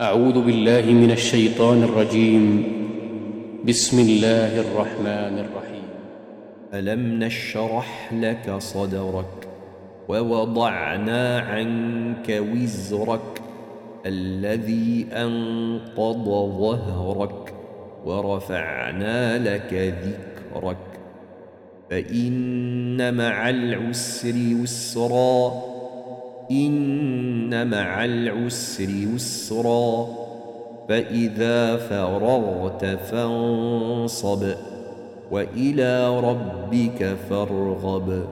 أعوذ بالله من الشيطان الرجيم. بسم الله الرحمن الرحيم. ألم نشرح لك صدرك ووضعنا عنك وزرك الذي أنقض ظهرك ورفعنا لك ذكرك. فإن مع العسر يسرا إن مع العسر يسرا فإذا فرغت فانصب وإلى ربك فارغب.